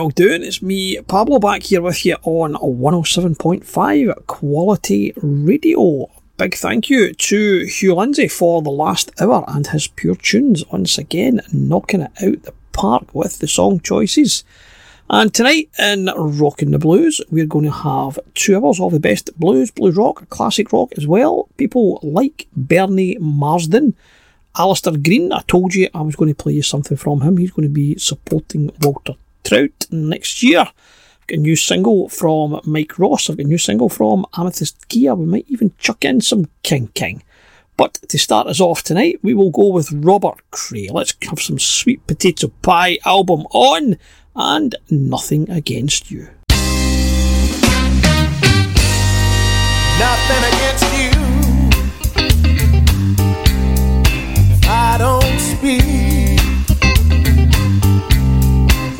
y'all doing? It's me, Pablo, back here with you on 107.5 Quality Radio. Big thank you to Hugh Lindsay for the last hour and his pure tunes, once again knocking it out the park with the song choices. And tonight in Rockin' the Blues, we're going to have two hours of the best blues, blues rock, classic rock as well. People like Bernie Marsden. Alastair Greene, I told you I was going to play you something from him. He's going to be supporting Walter Trout next year. I've got a new single from Mike Ross. I've got a new single from Amythyst Kiah. We might even chuck in some King King. But to start us off tonight, we will go with Robert Cray. Let's have some sweet potato pie album on and nothing against you. Nothing against you. I don't speak.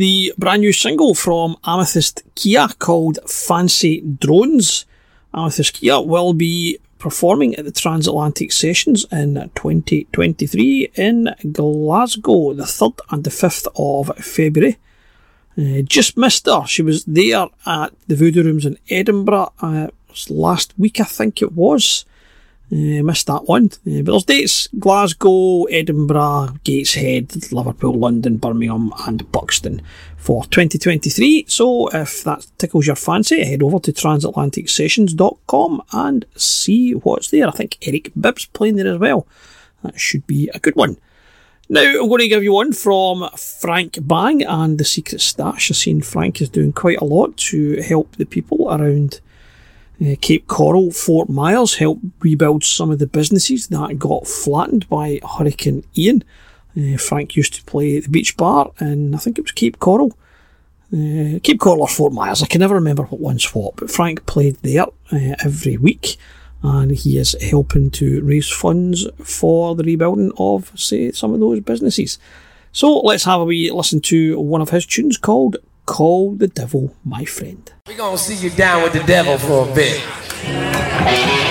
the brand new single from Amythyst Kiah called Fancy Drones. Amythyst Kiah will be performing at the Transatlantic Sessions in 2023 in Glasgow, the 3rd and the 5th of February. Uh, just missed her. She was there at the Voodoo Rooms in Edinburgh uh, last week, I think it was. Uh, missed that one. Uh, but there's dates Glasgow, Edinburgh, Gateshead, Liverpool, London, Birmingham, and Buxton for 2023. So if that tickles your fancy, head over to transatlanticsessions.com and see what's there. I think Eric Bibb's playing there as well. That should be a good one. Now, I'm going to give you one from Frank Bang and the Secret Stash. I've seen Frank is doing quite a lot to help the people around uh, Cape Coral, Fort Myers, helped rebuild some of the businesses that got flattened by Hurricane Ian. Uh, Frank used to play at the beach bar, and I think it was Cape Coral. Uh, Cape Coral or Fort Myers, I can never remember what one's what, but Frank played there uh, every week, and he is helping to raise funds for the rebuilding of, say, some of those businesses. So let's have a wee listen to one of his tunes called Call the Devil My Friend. We're gonna see you down with the devil for a bit.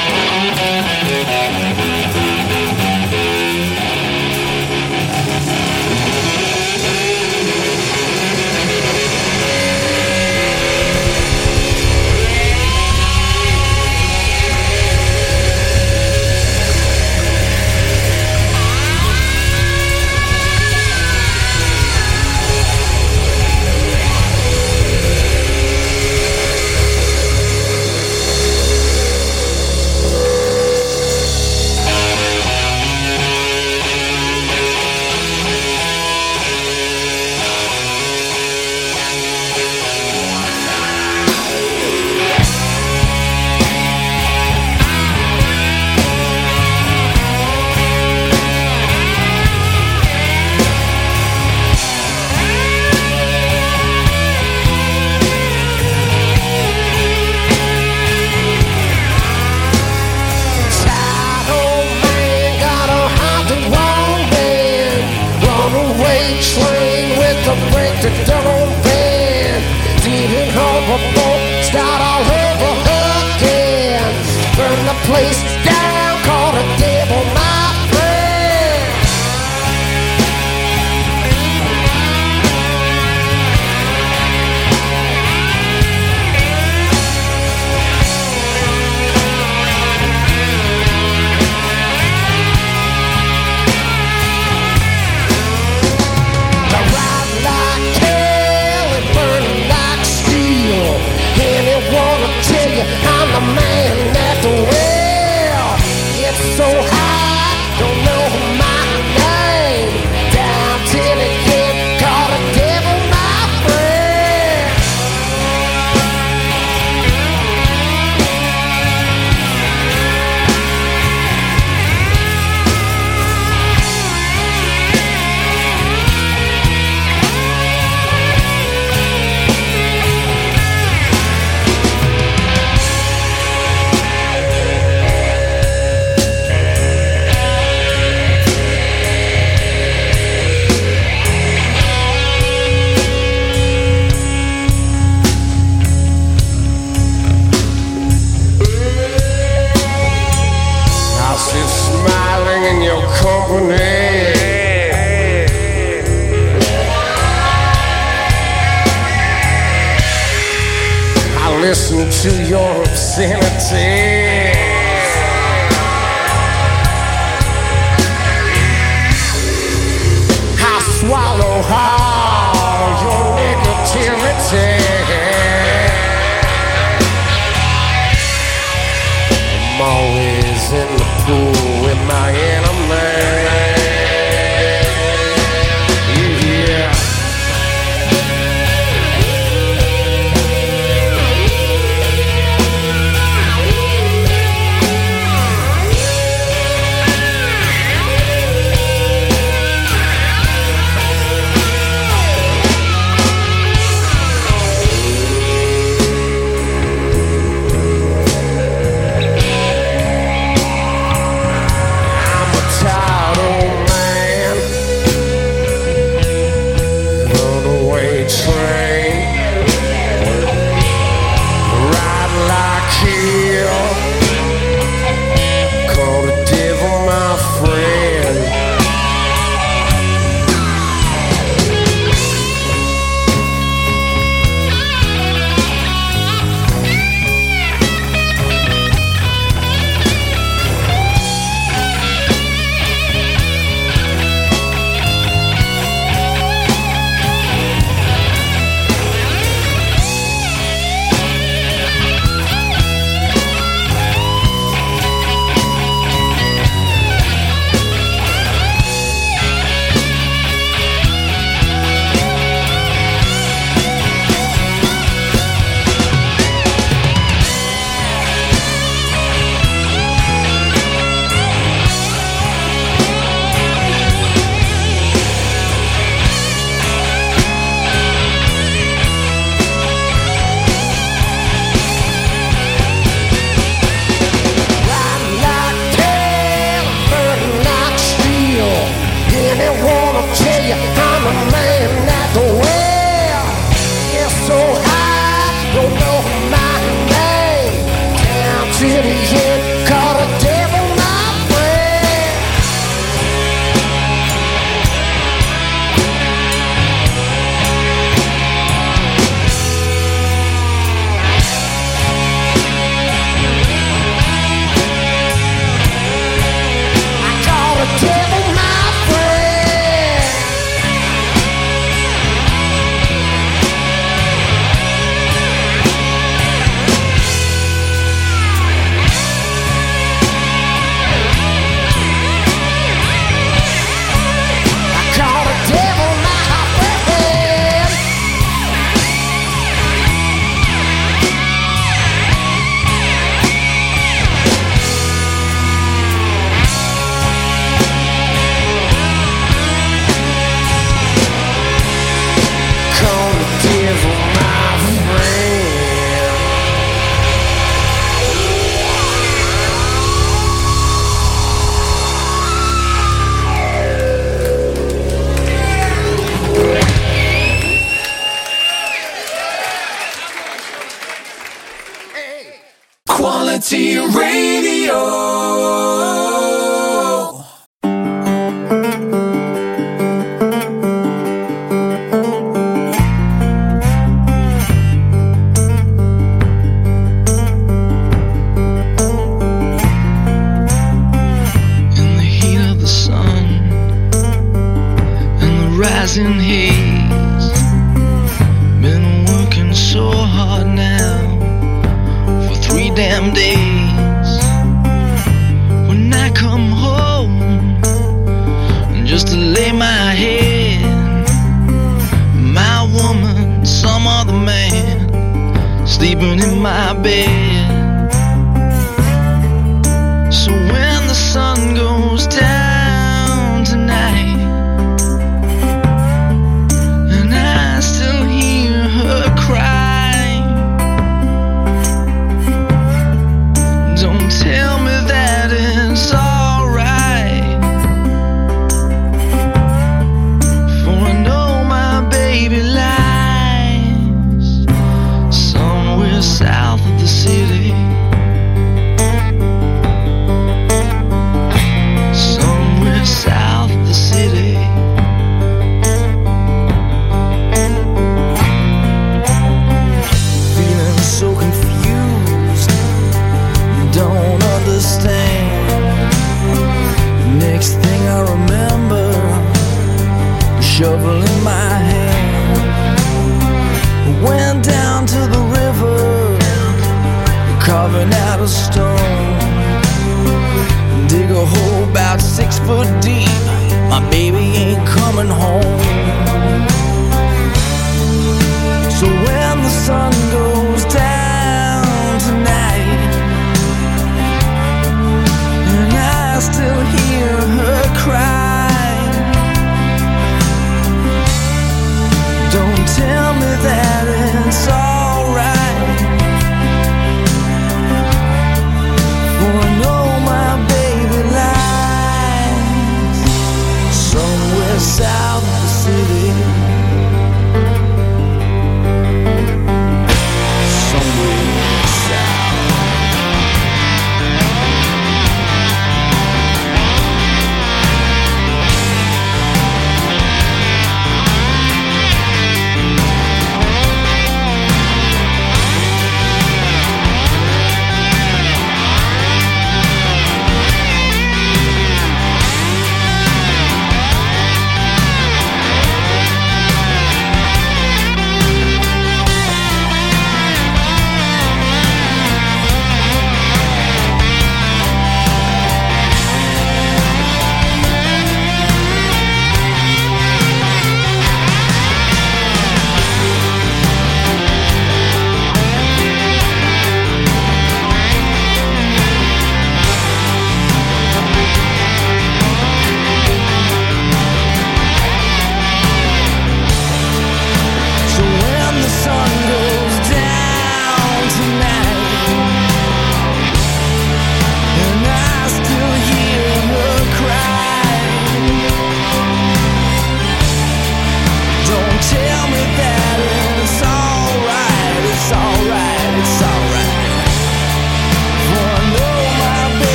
Place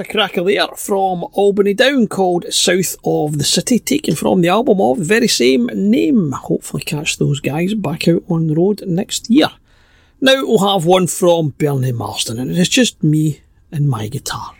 a cracker there from Albany Down called South of the City, taken from the album of the very same name. Hopefully, catch those guys back out on the road next year. Now we'll have one from Bernie Marsden, and it's just me and my guitar.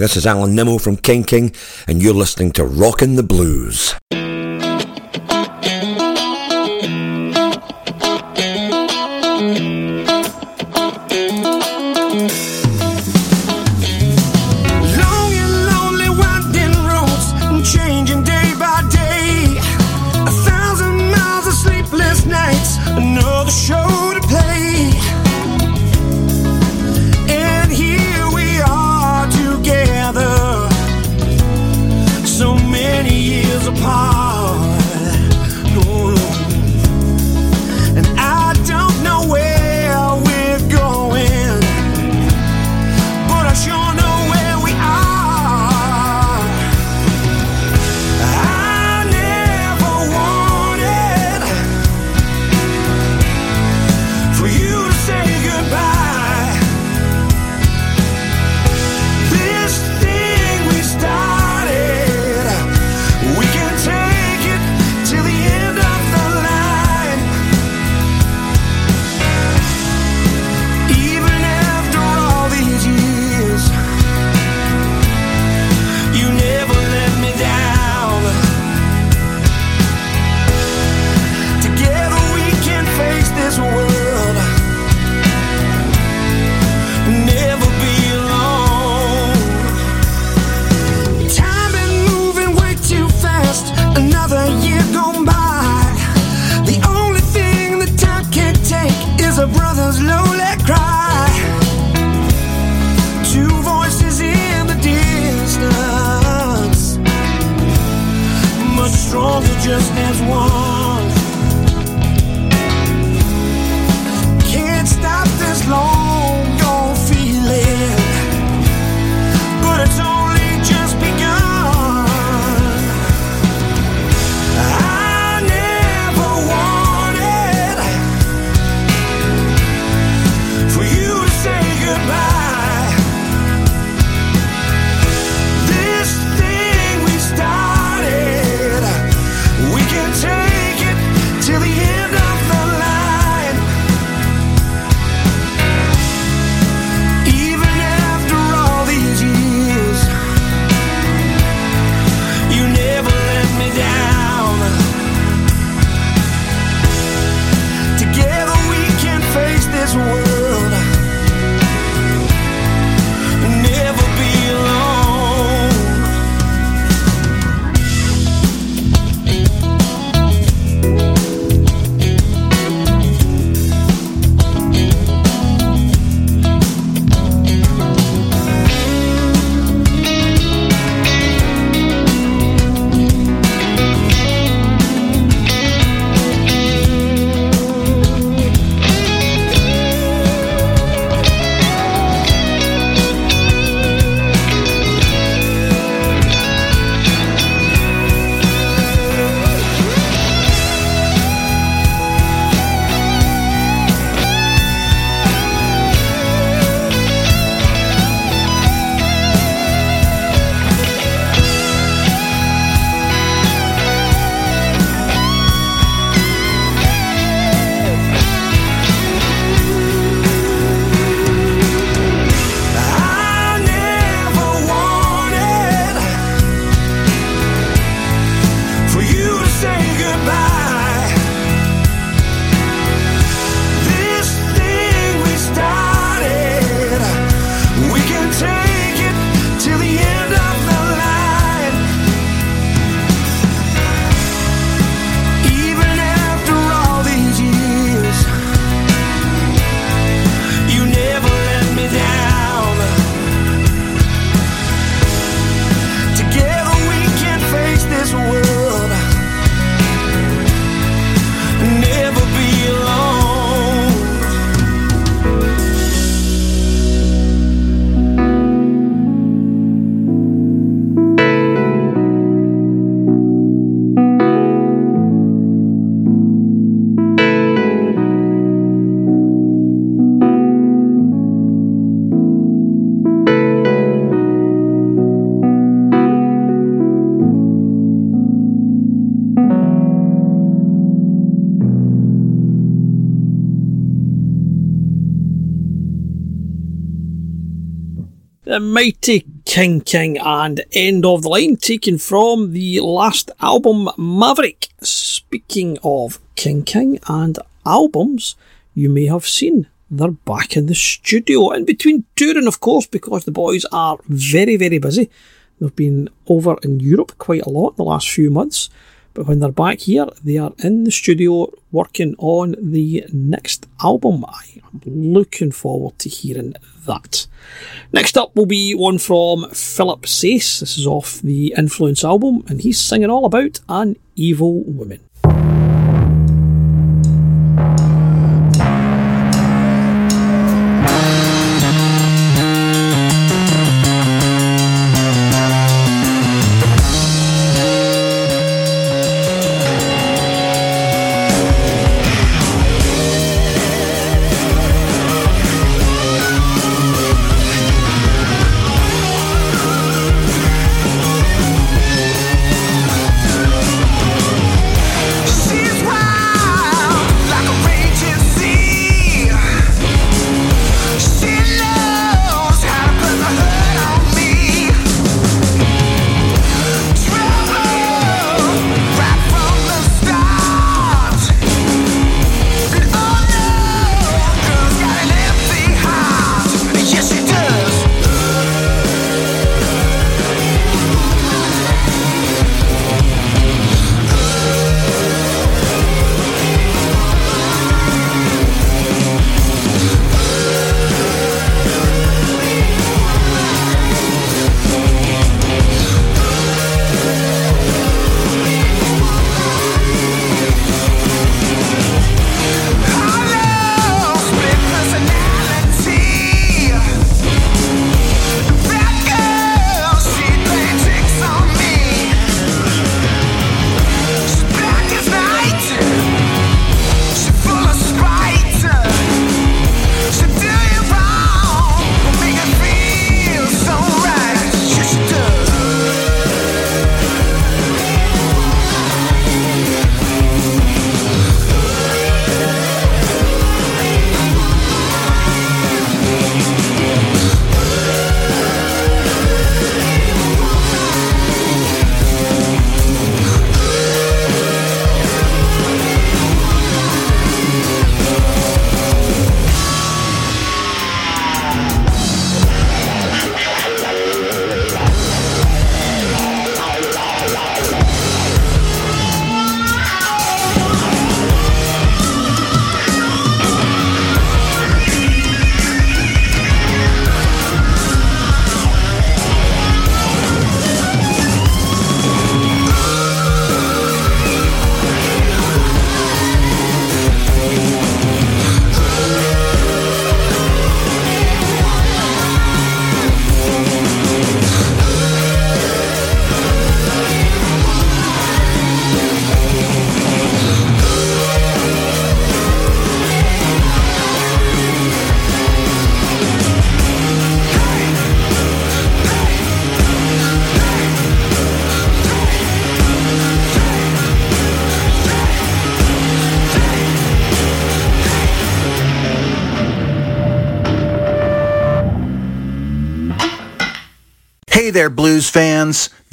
This is Alan Nimmo from King King, and you're listening to Rockin' the Blues. Mighty King King and End of the Line, taken from the last album Maverick. Speaking of King King and albums, you may have seen they're back in the studio. In between touring, of course, because the boys are very, very busy. They've been over in Europe quite a lot in the last few months. But when they're back here, they are in the studio working on the next album. I am looking forward to hearing that. Next up will be one from Philip Sayce. This is off the Influence album, and he's singing all about an evil woman.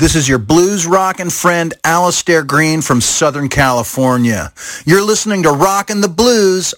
This is your blues rockin' friend Alastair Greene from Southern California. You're listening to Rockin' the Blues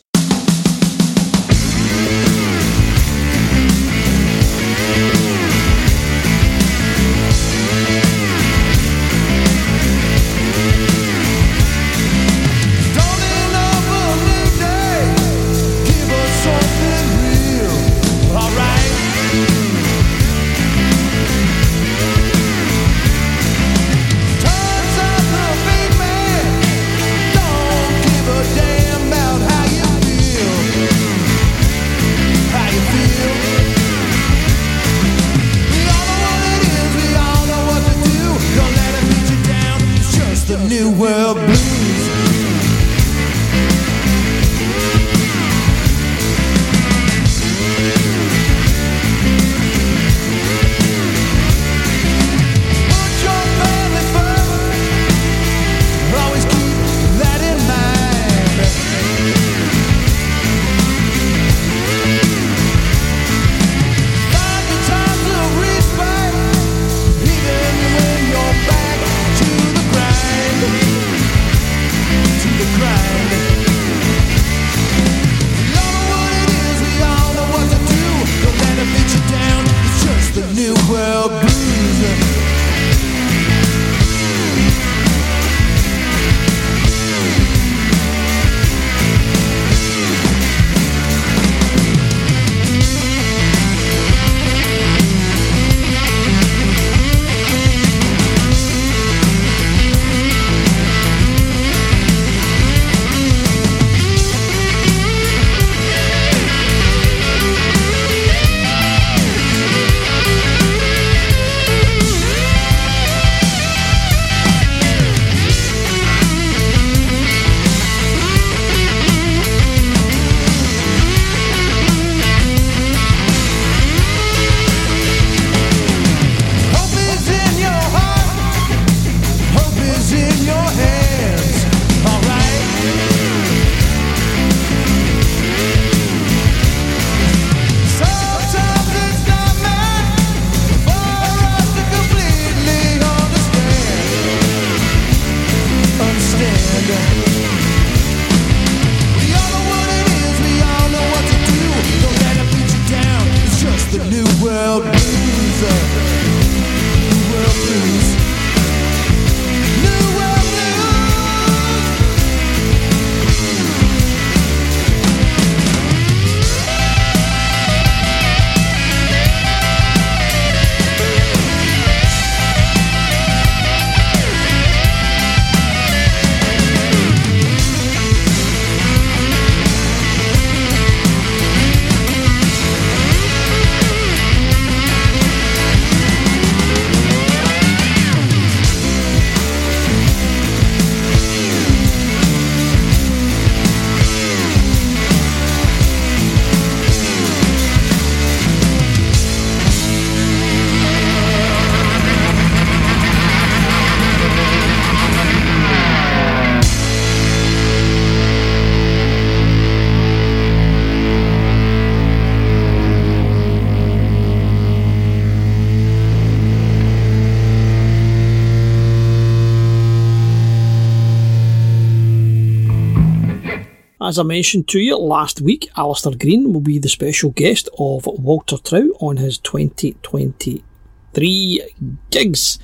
As I mentioned to you last week, Alastair Greene will be the special guest of Walter Trout on his 2023 gigs.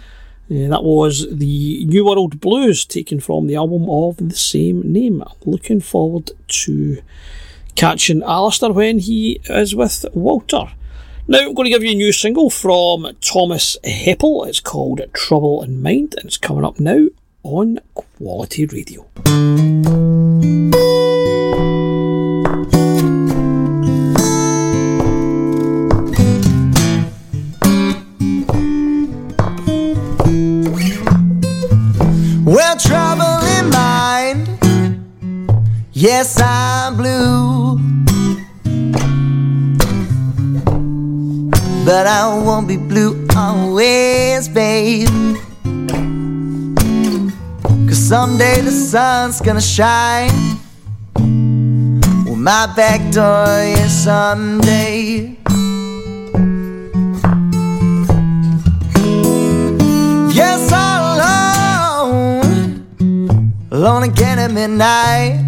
Uh, that was the New World Blues taken from the album of the same name. Looking forward to catching Alastair when he is with Walter. Now I'm going to give you a new single from Thomas Heppel. It's called Trouble in Mind and it's coming up now on Quality Radio. Won't be blue always, babe. Cause someday the sun's gonna shine. Well, my back door, yes, someday. Yes, all alone, alone again at midnight.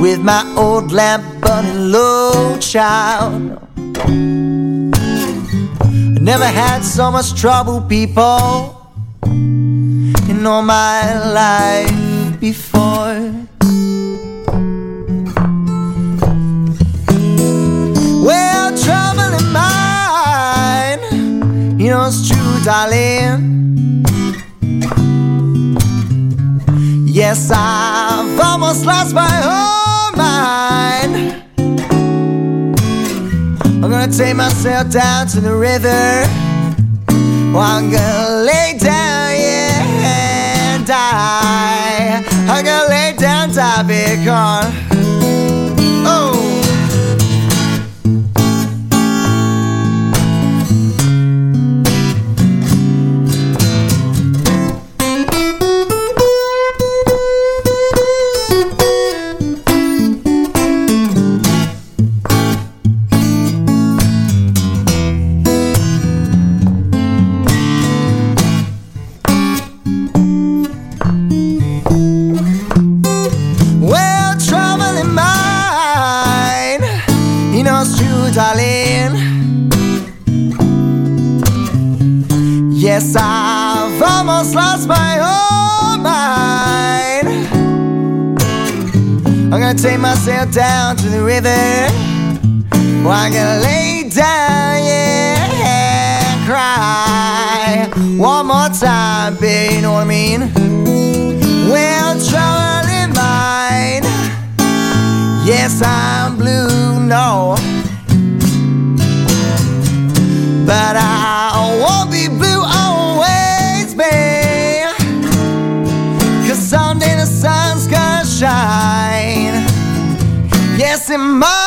With my old lamp burning low, child. I never had so much trouble, people, in all my life before. Well, trouble in mine, you know it's true, darling. Yes, I've almost lost my whole mind. I'm gonna take myself down to the river. I'm gonna lay down, yeah, and die. I'm gonna lay down, die, because. Oh. Take myself down to the river. Well, I'm gonna lay down, yeah, and cry one more time, babe. You know what I mean? Well, trouble in mind. Yes, I'm blue, no. But I in my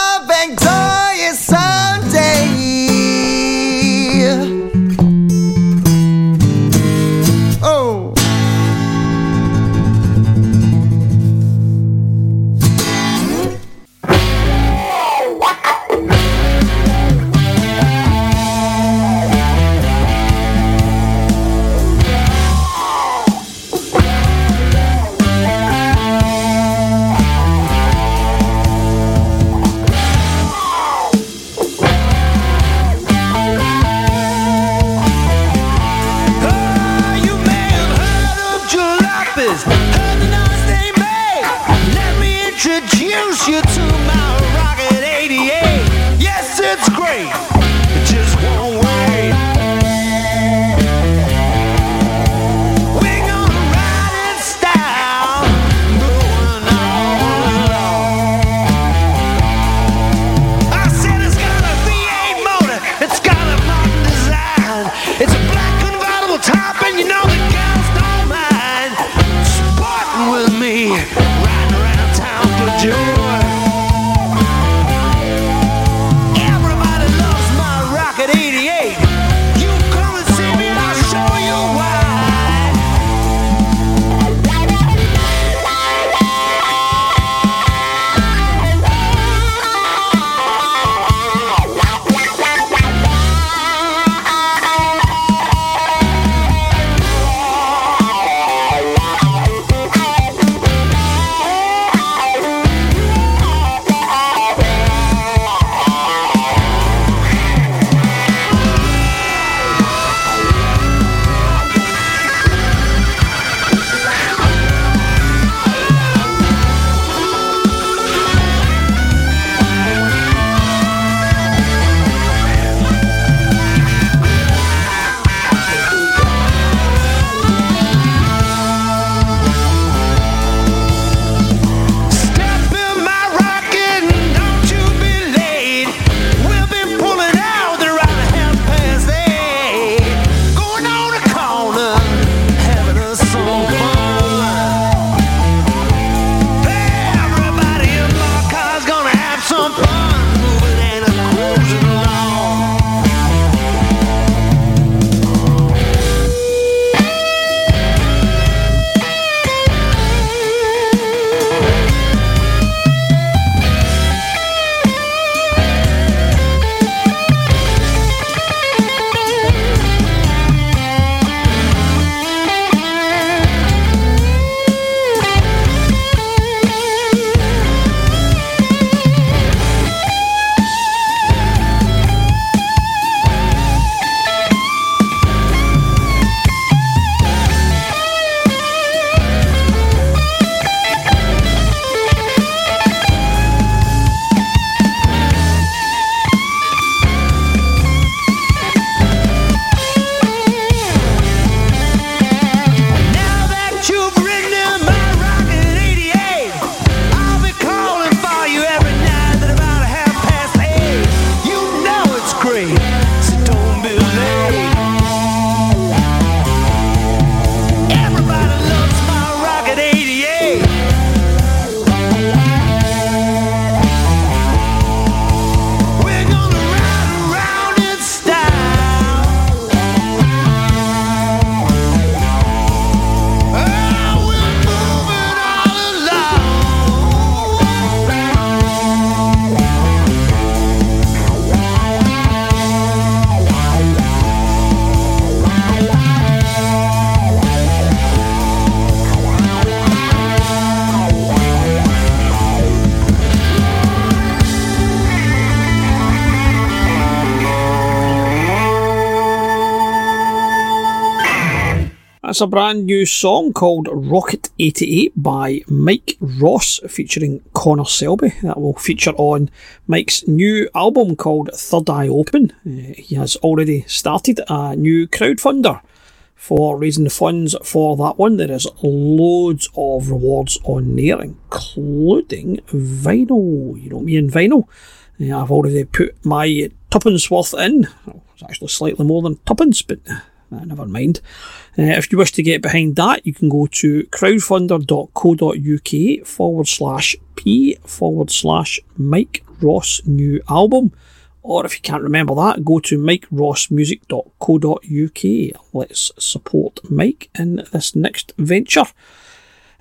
heard the noise they make. Let me introduce you to A brand new song called Rocket 88 by Mike Ross featuring Connor Selby. That will feature on Mike's new album called Third Eye Open. Uh, he has already started a new crowdfunder for raising the funds for that one. There is loads of rewards on there, including vinyl. You know me and vinyl. Uh, I've already put my tuppence worth in. It's actually slightly more than tuppence, but never mind. Uh, if you wish to get behind that, you can go to crowdfunder.co.uk forward slash p forward slash Mike Ross new album. Or if you can't remember that, go to mikerossmusic.co.uk. Let's support Mike in this next venture.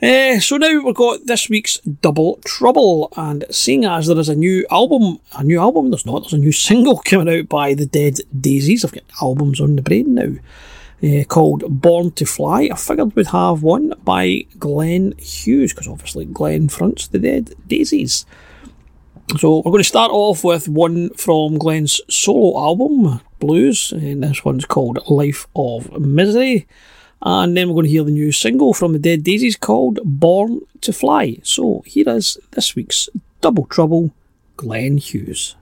Uh, so now we've got this week's Double Trouble, and seeing as there is a new album, a new album, there's not, there's a new single coming out by the Dead Daisies. I've got albums on the brain now. Uh, called Born to Fly. I figured we'd have one by Glenn Hughes, because obviously Glenn fronts the Dead Daisies. So we're going to start off with one from Glenn's solo album, Blues, and this one's called Life of Misery. Uh, and then we're going to hear the new single from the Dead Daisies called Born to Fly. So here is this week's Double Trouble, Glenn Hughes.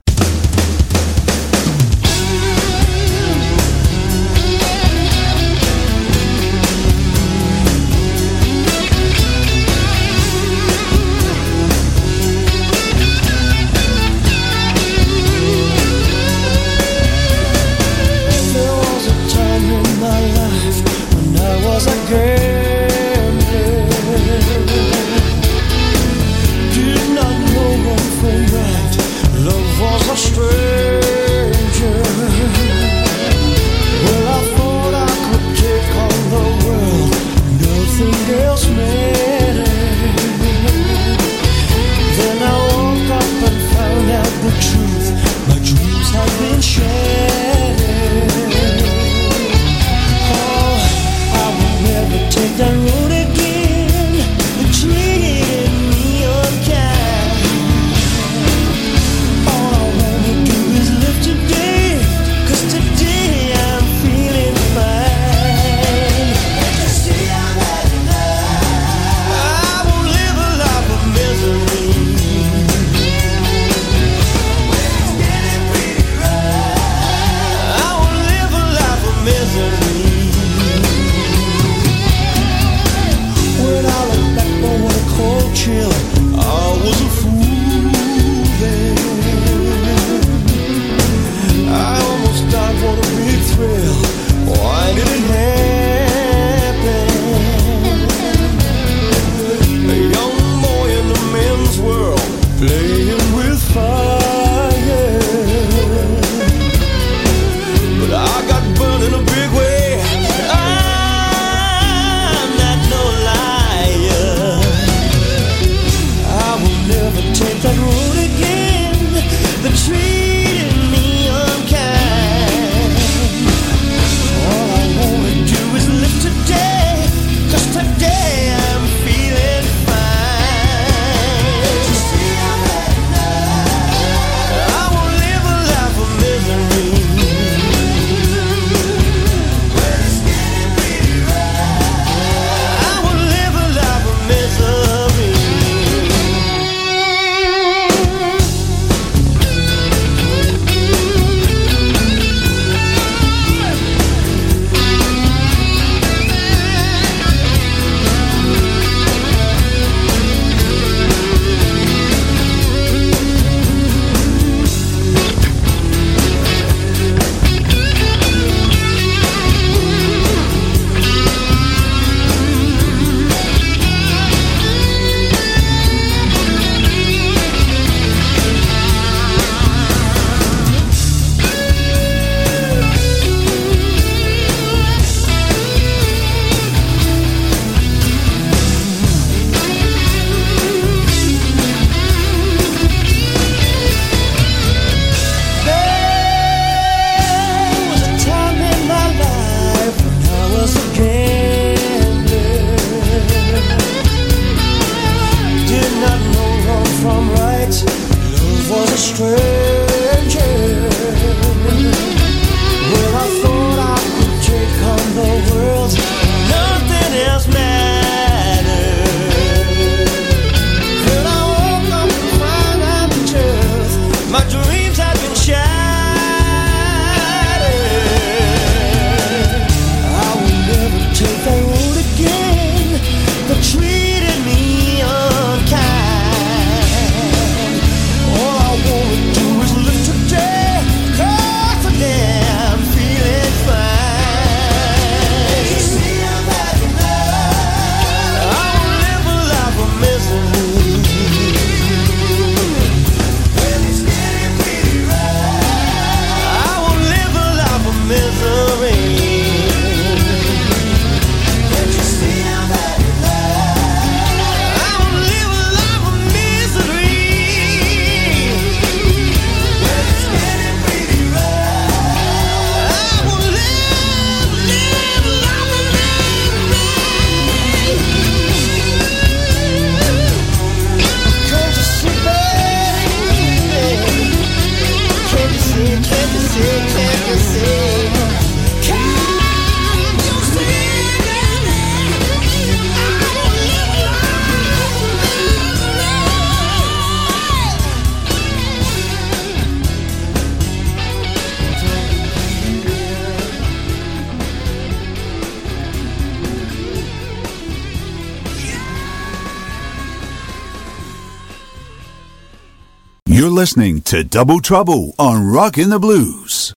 You're listening to Double Trouble on Rockin' the Blues.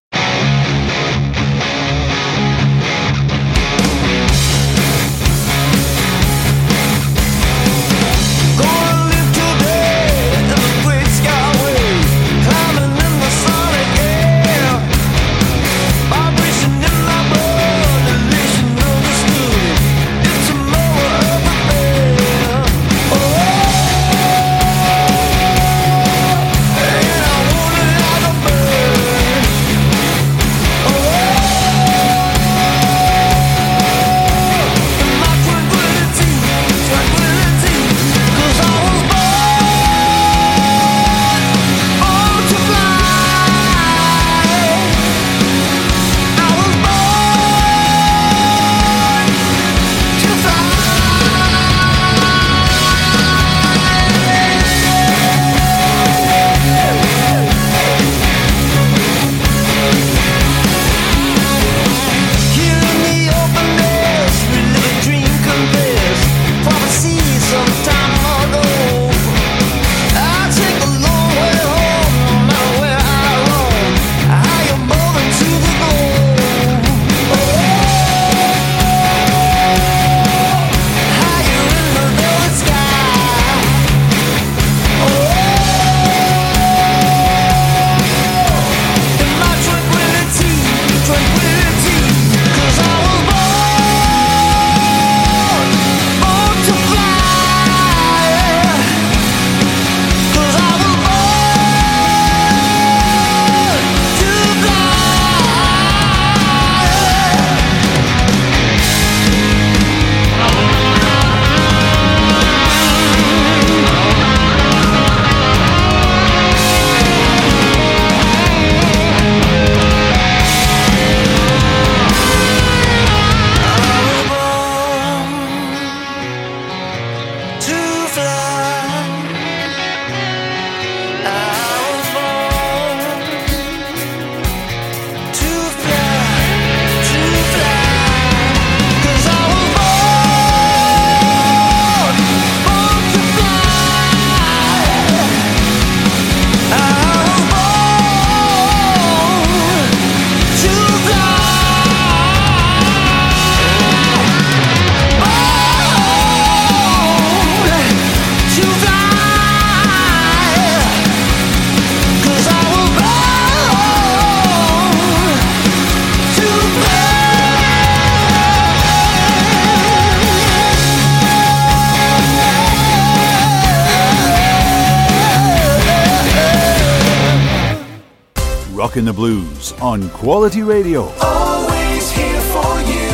on Quality Radio. Always here for you.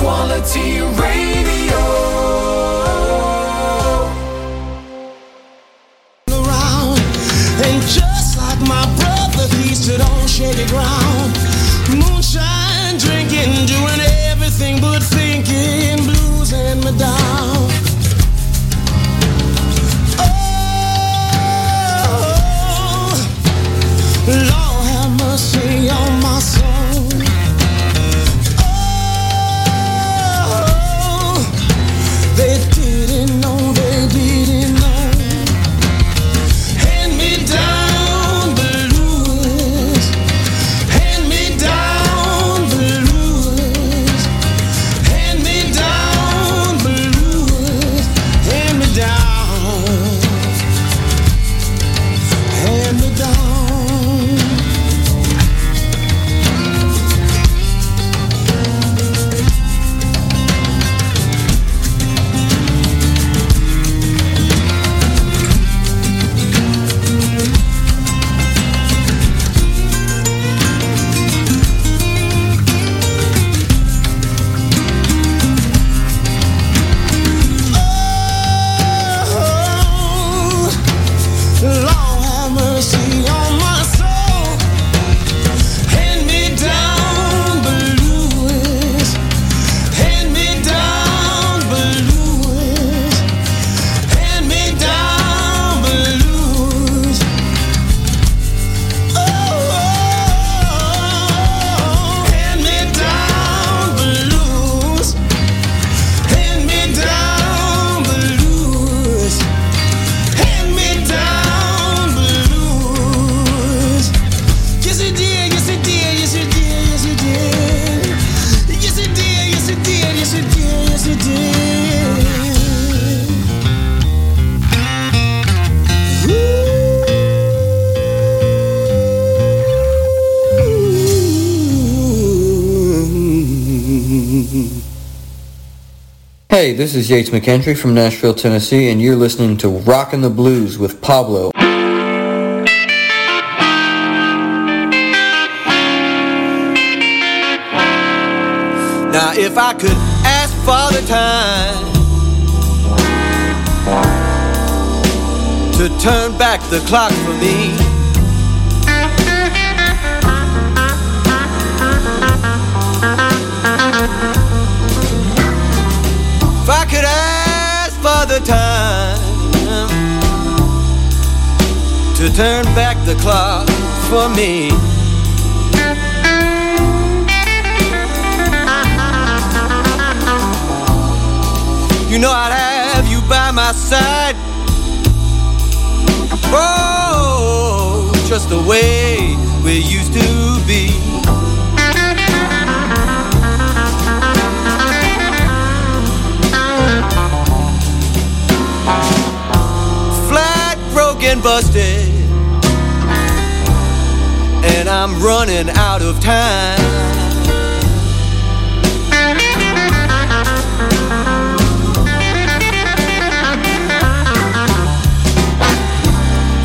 Quality Radio. Around, and just like my brother, stood on ground. Moonshine, drinking, doing everything but thinking, blues and this is Yates McKendry from Nashville, Tennessee, and you're listening to Rockin' the Blues with Pablo. Now, if I could ask for the time to turn back the clock for me. The time to turn back the clock for me. You know I'd have you by my side. Oh, just the way we used to be. Broken, busted. And I'm running out of time.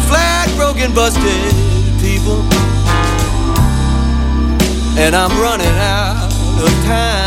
Flat, broken, busted people. And I'm running out of time.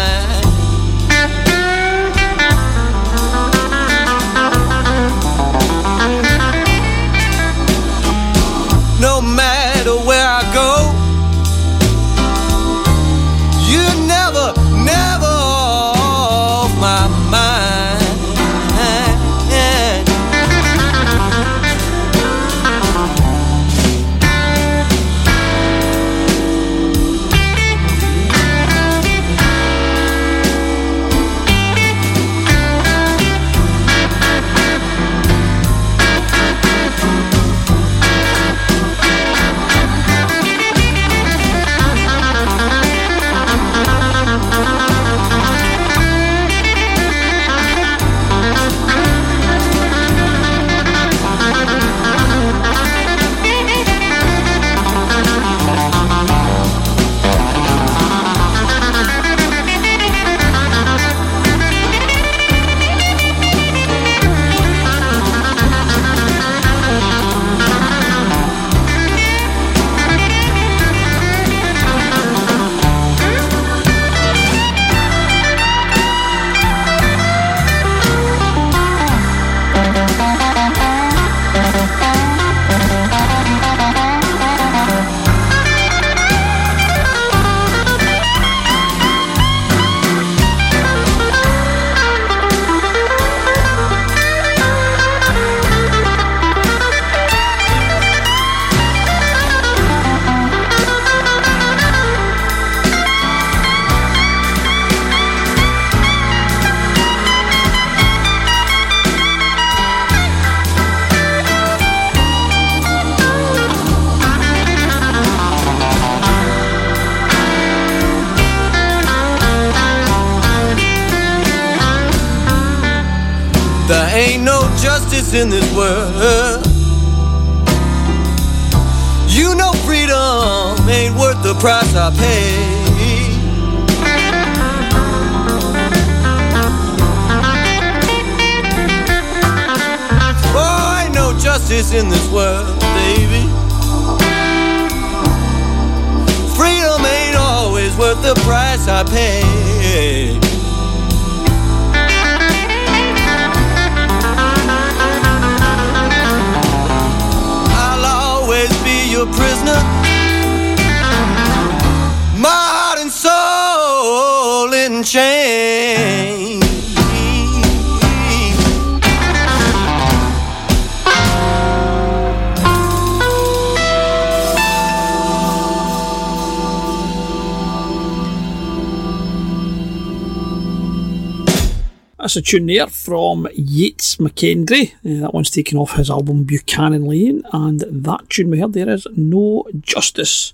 That's a tune there from Yates McKendry. Uh, that one's taken off his album Buchanan Lane, and that tune we heard there is No Justice.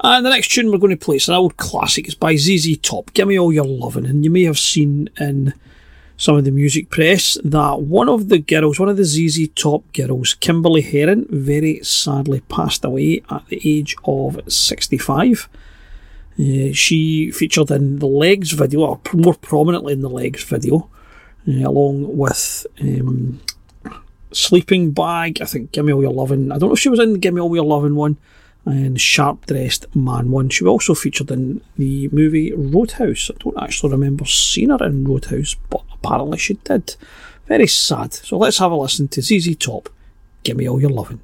And the next tune we're going to play is an old classic. It's by ZZ Top. Give me all your loving. And you may have seen in some of the music press that one of the girls, one of the ZZ Top girls, Kymberly Herrin, very sadly passed away at the age of 65. Uh, she featured in the Legs video, or more prominently in the Legs video. Uh, along with um, Sleeping Bag. I think Gimme All Your Loving. I don't know if she was in the Gimme All Your Loving one and Sharp Dressed Man one. She also featured in the movie Roadhouse. I don't actually remember seeing her in Roadhouse, but apparently she did. Very sad. So let's have a listen to ZZ Top. Gimme All Your Lovin'.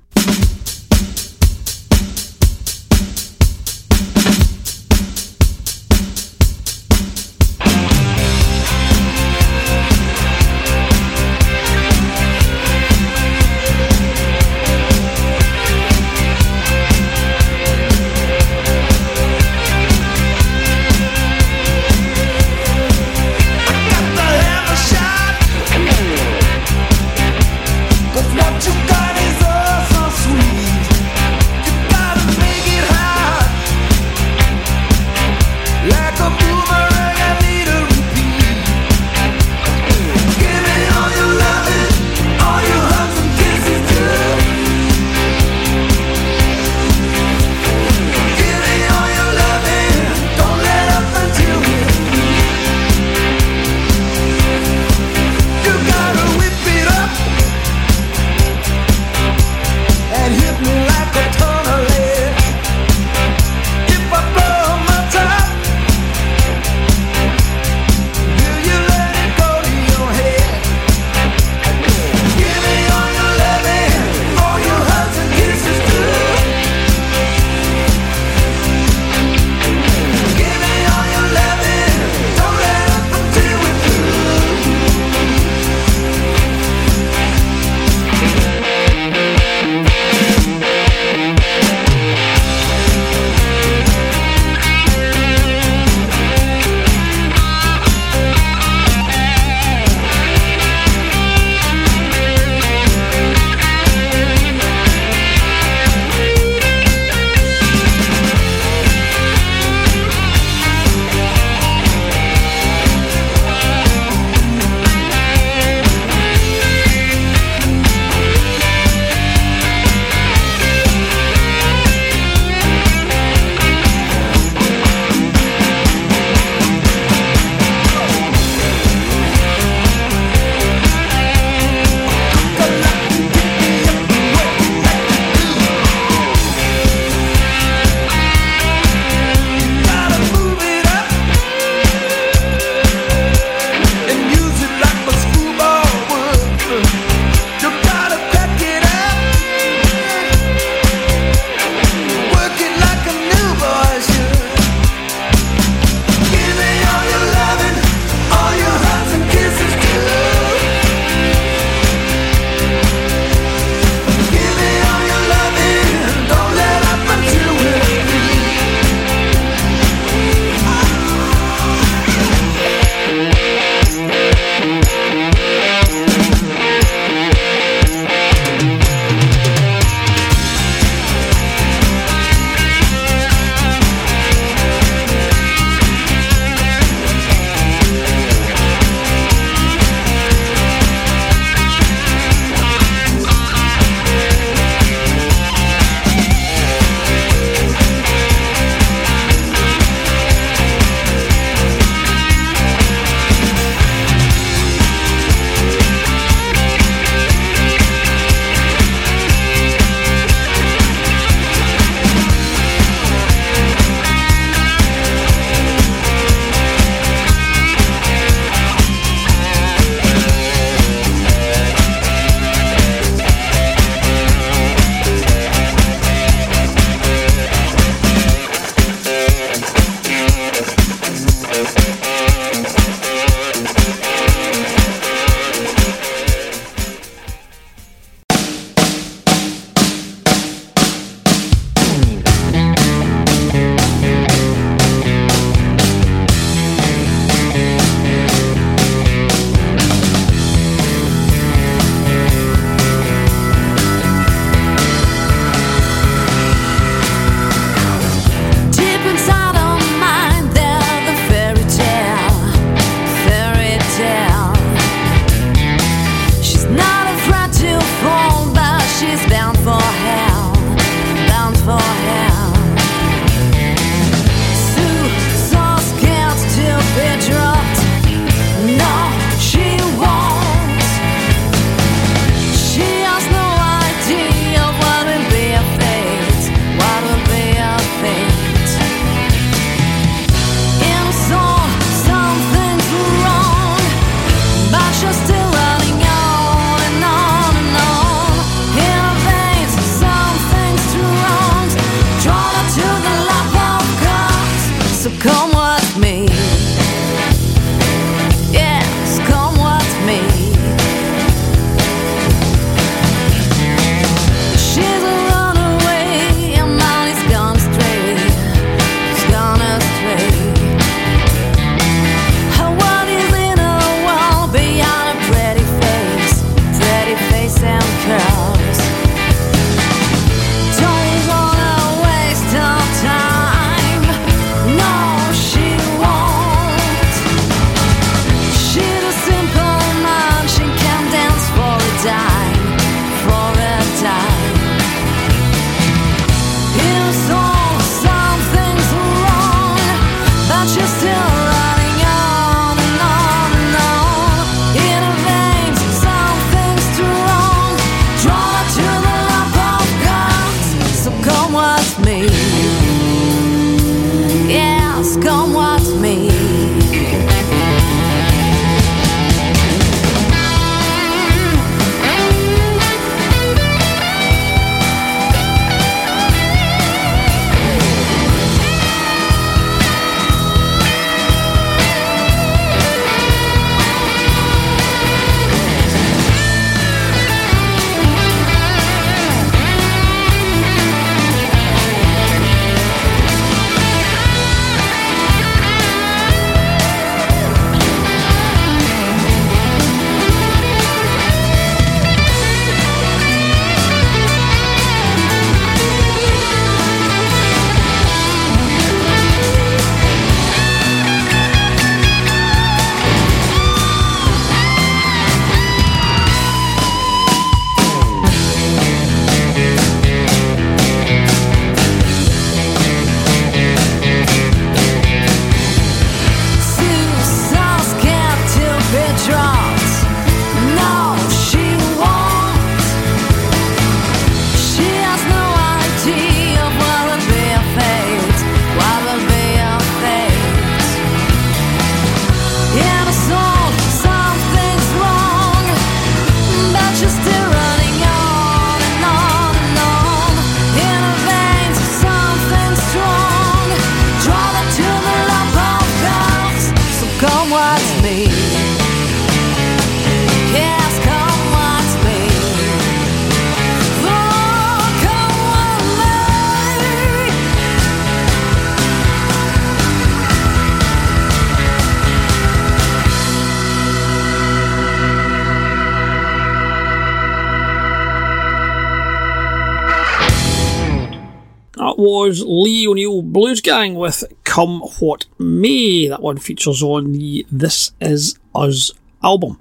Was Lee O'Neill Blues Gang with Come What May. That one features on the This Is Us album.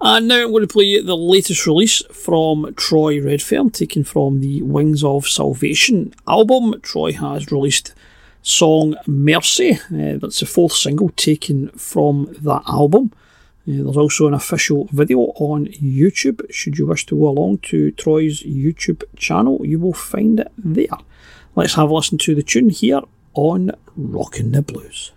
And now I'm going to play the latest release from Troy Redfern, taken from the Wings of Salvation album. Troy has released song Mercy. Uh, that's the fourth single taken from that album. Uh, there's also an official video on YouTube. Should you wish to go along to Troy's YouTube channel, you will find it there. Let's have a listen to the tune here on Rockin' the Blues.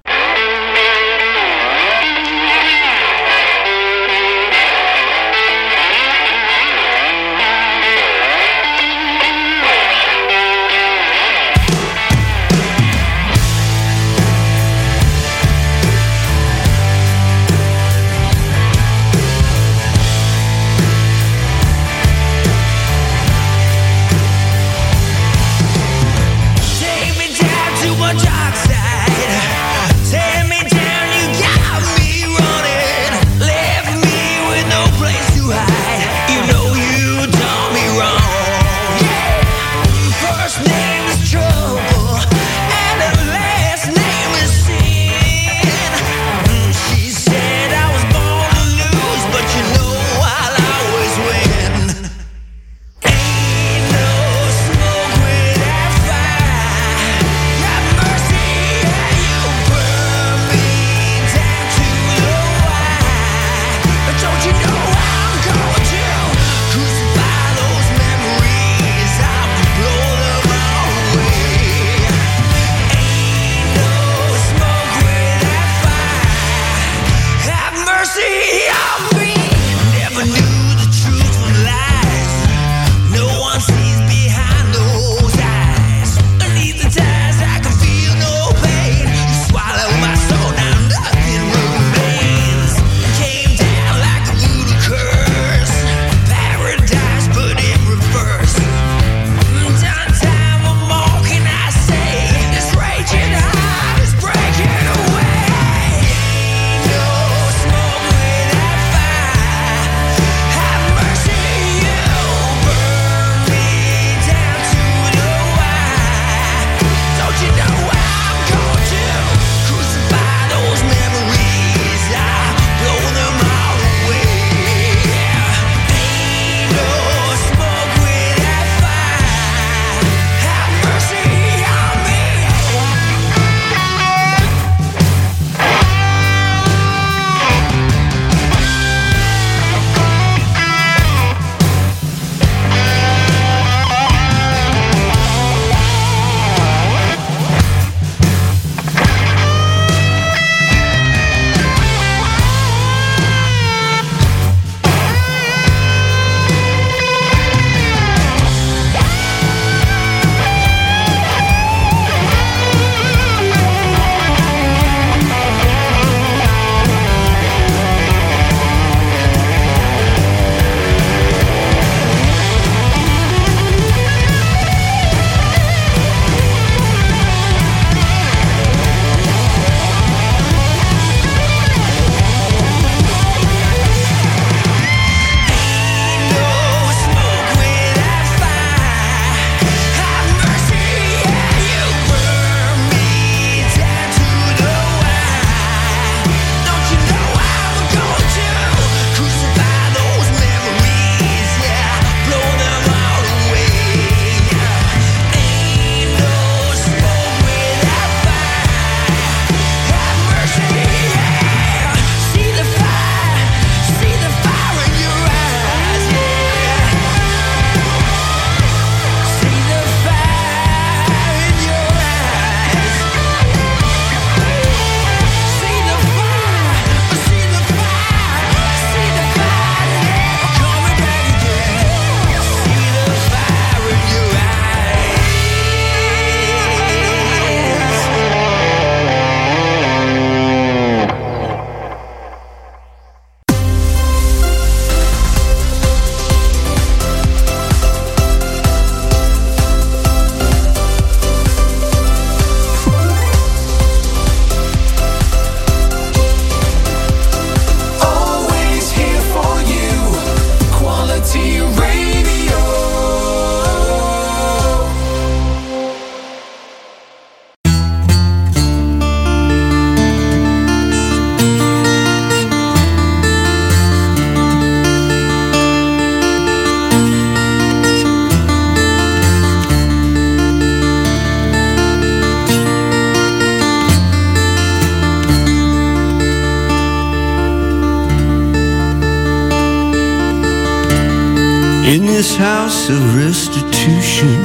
This house of restitution.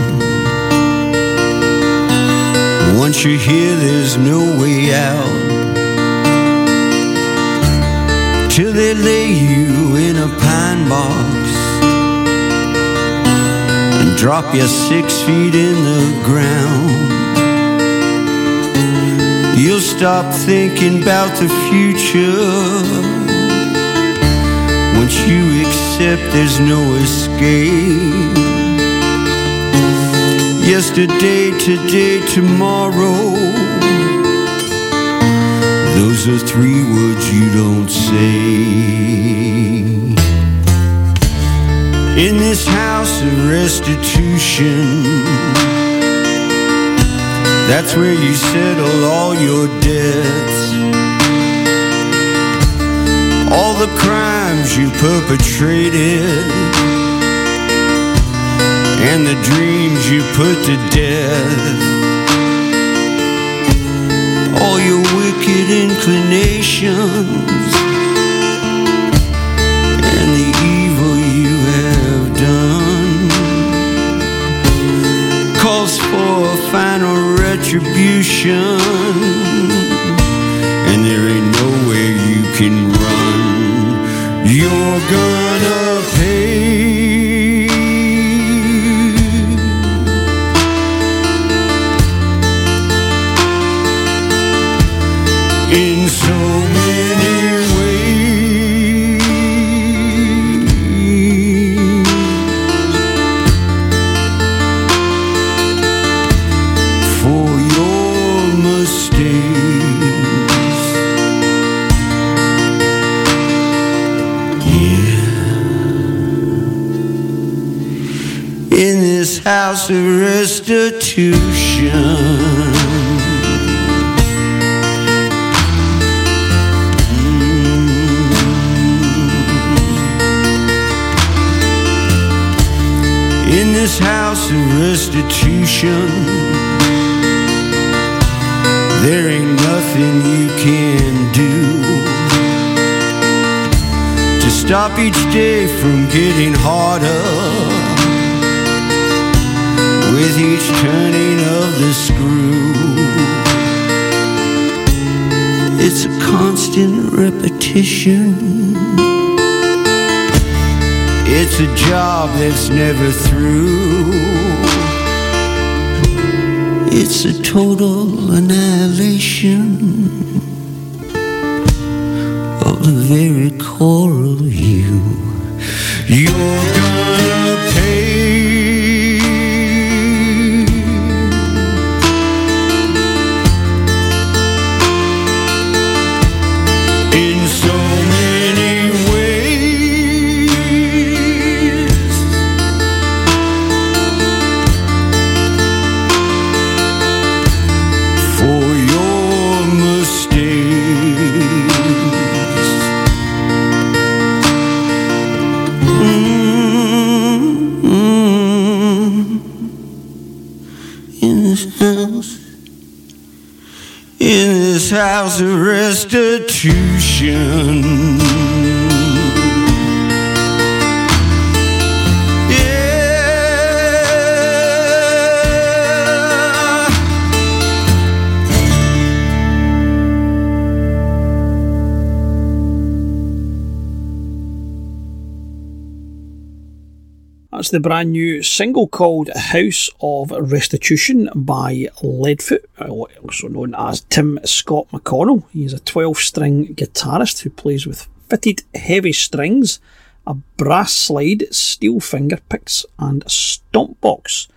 Once you're here, there's no way out. Till they lay you in a pine box and drop you six feet in the ground. You'll stop thinking about the future once you accept there's no escape. Yesterday, today, tomorrow. Those are three words you don't say. In this house of restitution, that's where you settle all your debts. All the crimes you perpetrated and the dreams you put to death. All your wicked inclinations and the evil you have done calls for final retribution, You're gonna restitution, there ain't nothing you can do to stop each day from getting harder with each turning of the screw. It's a constant repetition. It's a job that's never through. It's a total annihilation of the very core house of restitution. The brand new single called House of Restitution by Leadfoot, also known as Tim Scott McConnell. He's a 12 string guitarist who plays with fitted heavy strings, a brass slide, steel finger picks, and a stomp box.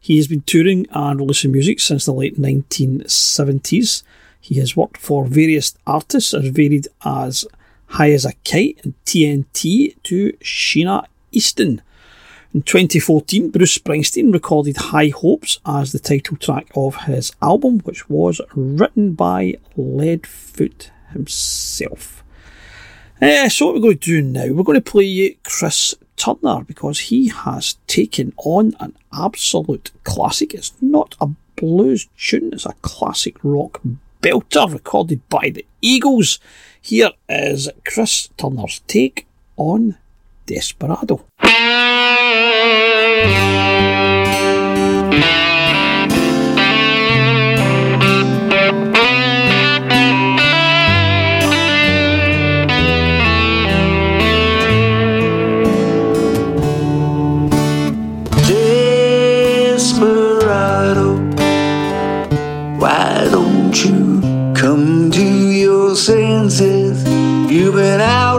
He has been touring and releasing music since the late 1970s. He has worked for various artists as varied as High as a Kite and TNT to Sheena Easton. In 2014, Bruce Springsteen recorded High Hopes as the title track of his album, which was written by Leadfoot himself. Eh, so what we're going to do now, we're going to play Chris Turner because he has taken on an absolute classic. It's not a blues tune, it's a classic rock belter recorded by the Eagles. Here is Chris Turner's take on Desperado. Why don't you come to your senses? You've been out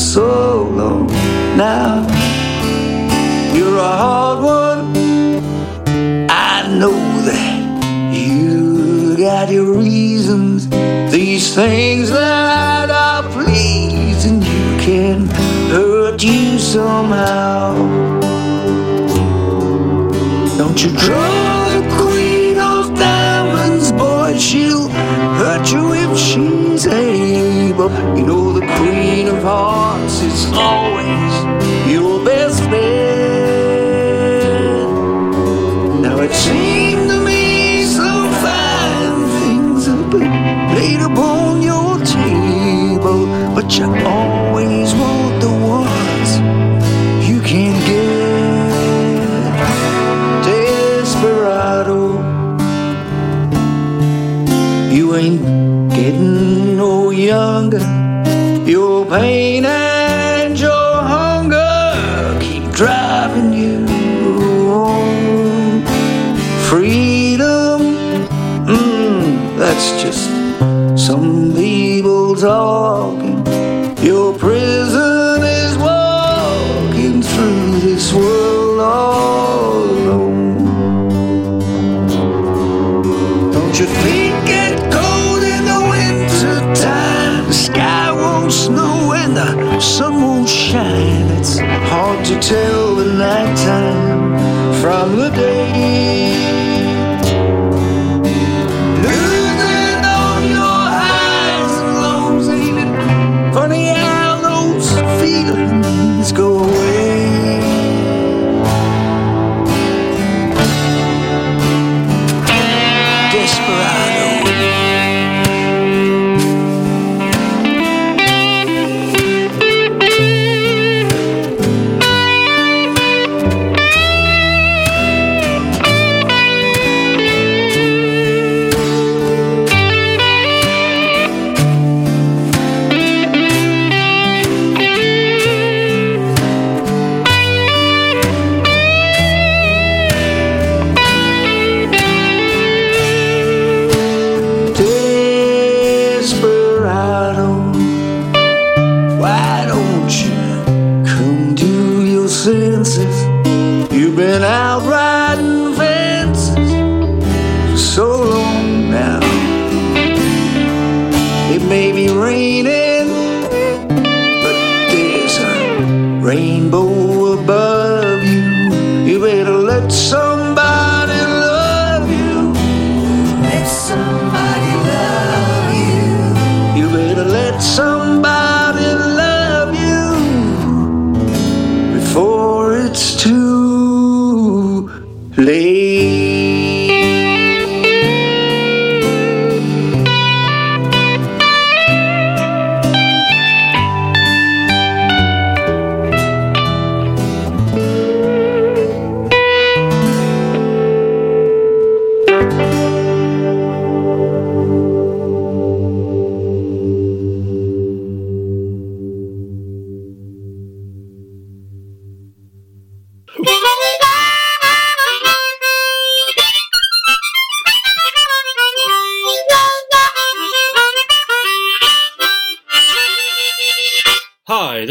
so long now. You're a hard one, I know that. You got your reasons, these things that are pleasing you can hurt you somehow. Don't you draw boy, she'll hurt you if she's able. You know the queen of hearts is always your best friend. Now it seemed to me some fine things have been laid upon your table, but you always ain't getting no younger. Your pain and your hunger keep driving you on. Freedom, mm, that's just some people talking. Your prison sun won't shine. It's hard to tell the nighttime from the day.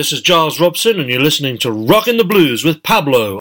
This is Giles Robson, and you're listening to Rockin' the Blues with Pablo.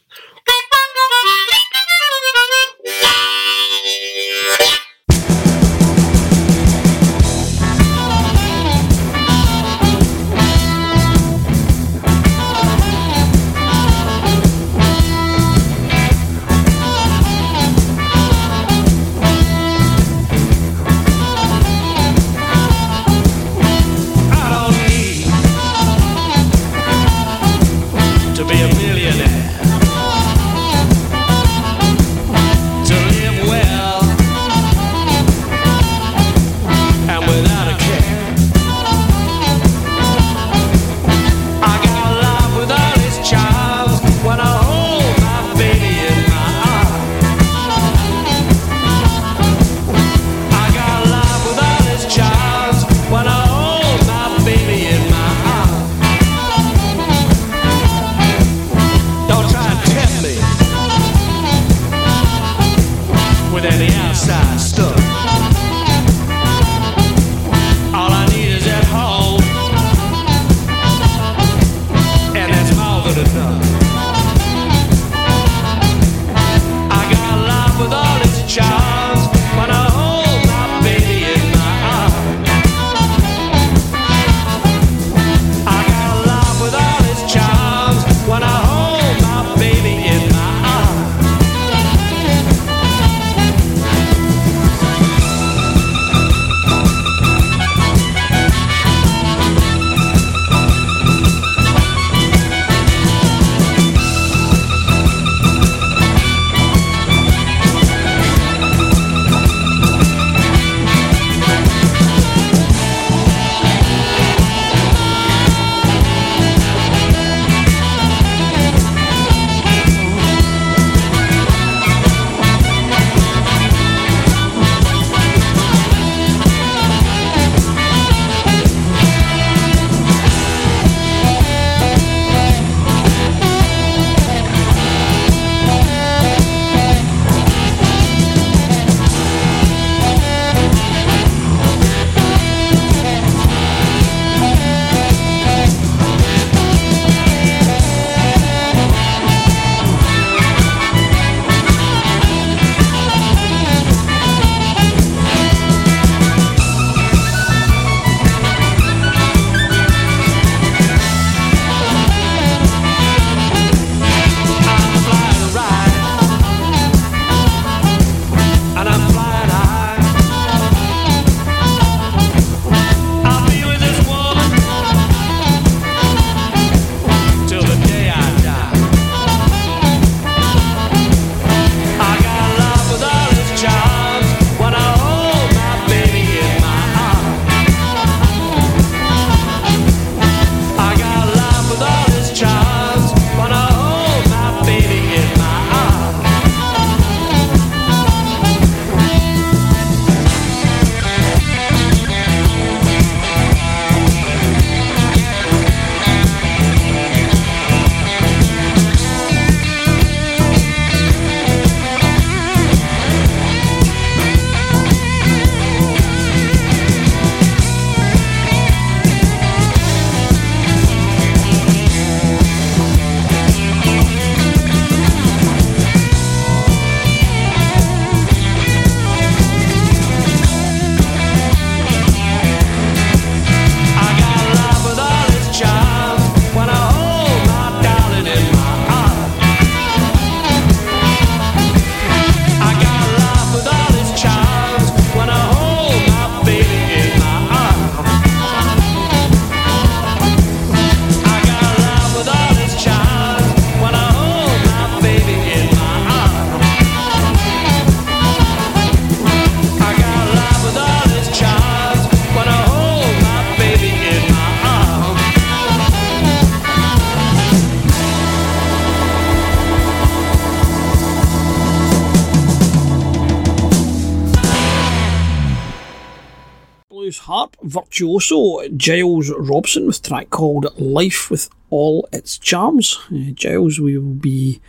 Harp virtuoso Giles Robson with track called Life with All Its Charms. Uh, Giles will be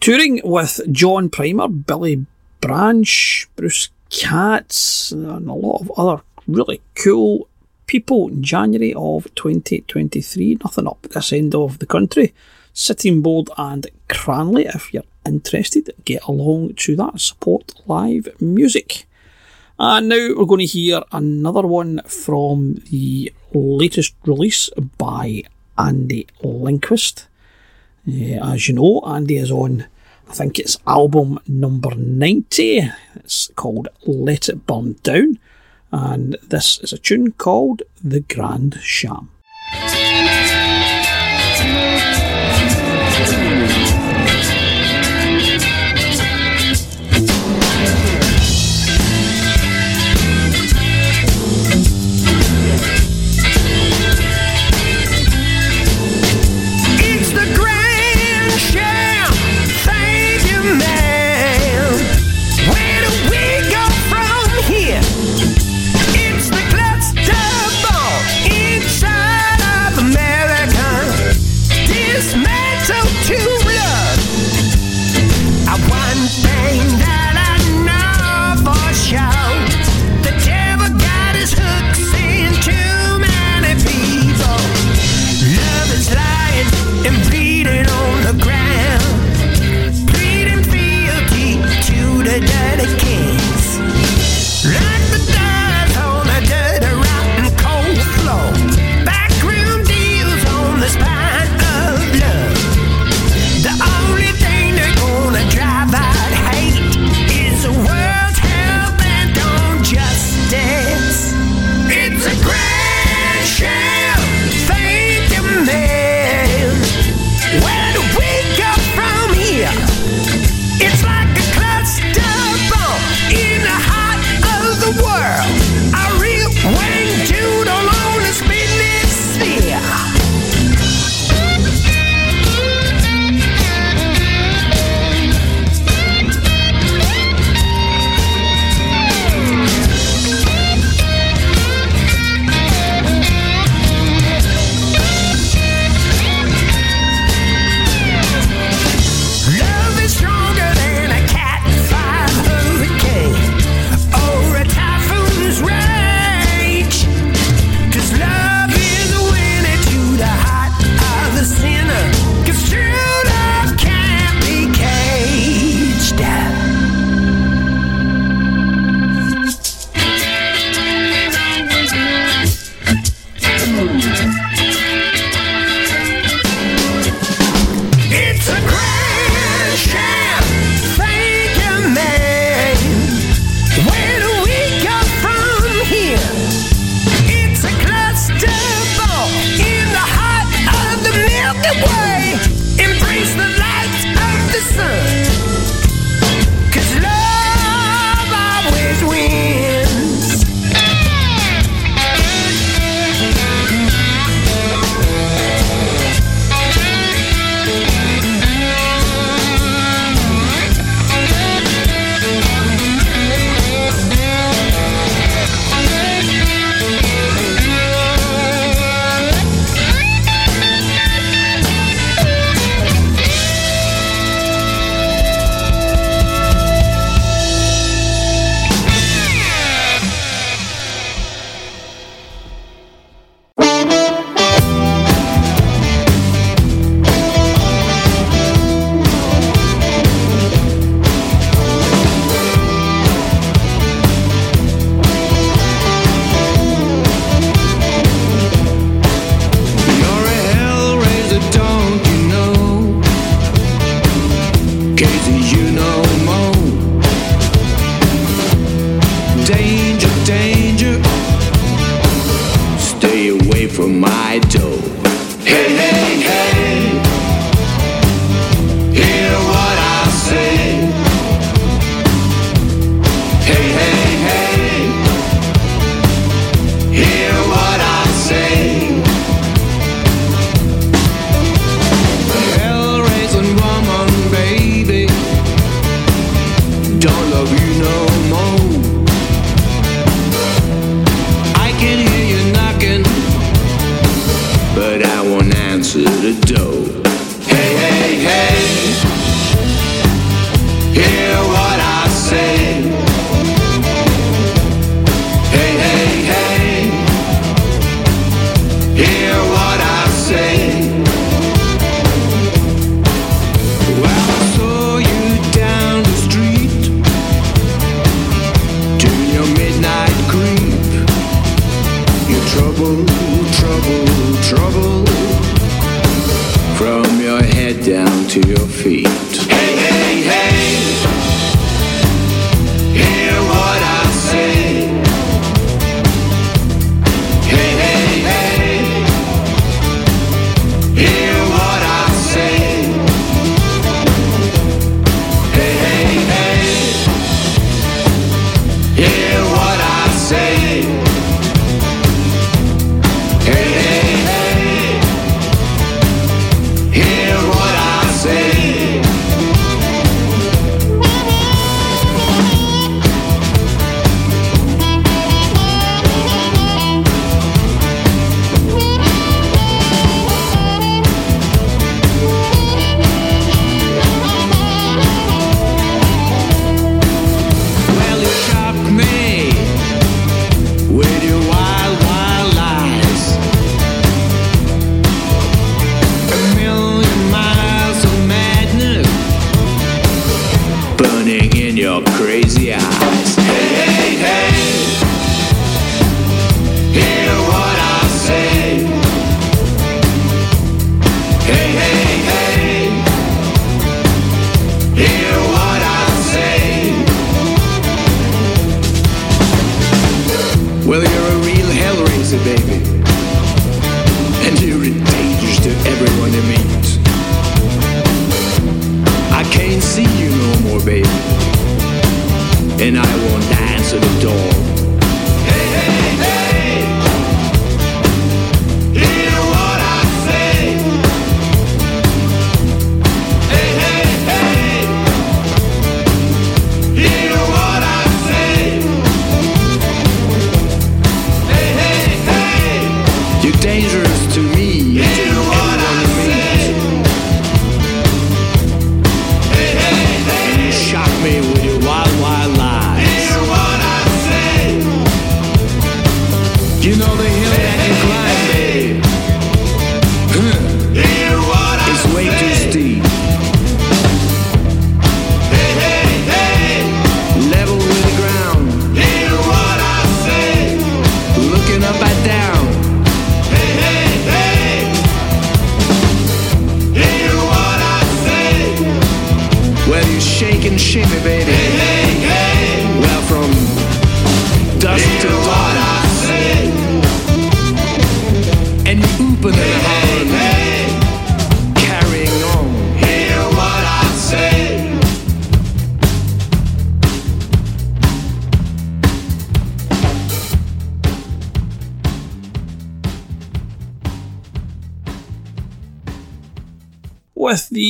touring with John Primer, Billy Branch, Bruce Katz, and a lot of other really cool people in January of 2023. Nothing up this end of the country. Sittingbourne and Cranleigh, if you're interested, get along to that. Support live music. And now we're going to hear another one from the latest release by Andy Linquist. Uh, as you know, Andy is on, I think it's album number 90. It's called Let It Burn Down. And this is a tune called The Grand Sham.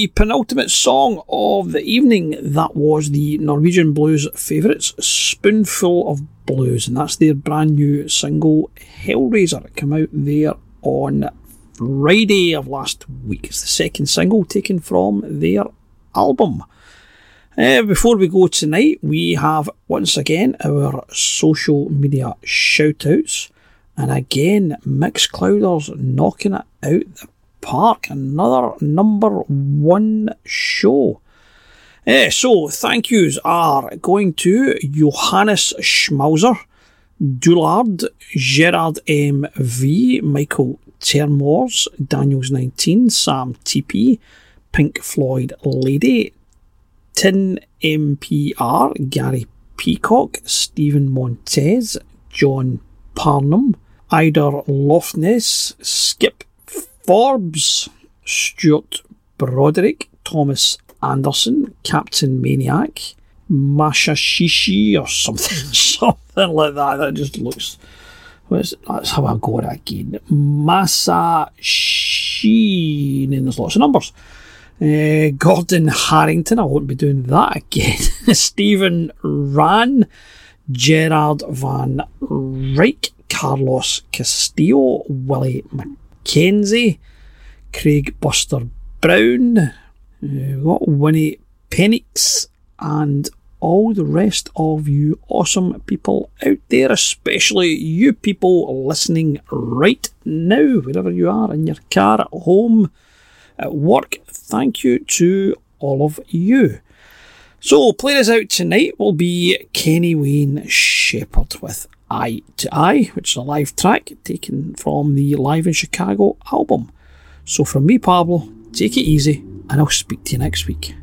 The penultimate song of the evening. That was the Norwegian Blues Favourites, Spoonful of Blues, and that's their brand new single, Hellraiser. It came out there on Friday of last week. It's the second single taken from their album. Uh, before we go tonight, we have once again our social media shout outs. And again, Mixclouders knocking it out the park. Another number one show. Eh, so, thank yous are going to Johannes Schmauser, Dullard, Gerard M.V., Michael Termors, Daniels19, Sam TP, Pink Floyd Lady, Tin MPR, Gary Peacock, Stephen Montez, John Parnham, Ida Lofness, Skip Forbes, Stuart Broderick, Thomas Anderson, Captain Maniac, Masha Shishi or something, something like that. That just looks. Let's, let's have a go at again. Masa Sheen, and there's lots of numbers. Uh, Gordon Harrington, I won't be doing that again. Stephen Ran, Gerard Van Ryk, Carlos Castillo, Willie Mackenzie, Craig Buster Brown, uh, we've got Winnie Penix, and all the rest of you awesome people out there, especially you people listening right now, wherever you are, in your car, at home, at work. Thank you to all of you. So, playing us out tonight will be Kenny Wayne Shepherd with Eye to Eye, which is a live track taken from the Live in Chicago album. So, from me, Pablo, take it easy, and I'll speak to you next week.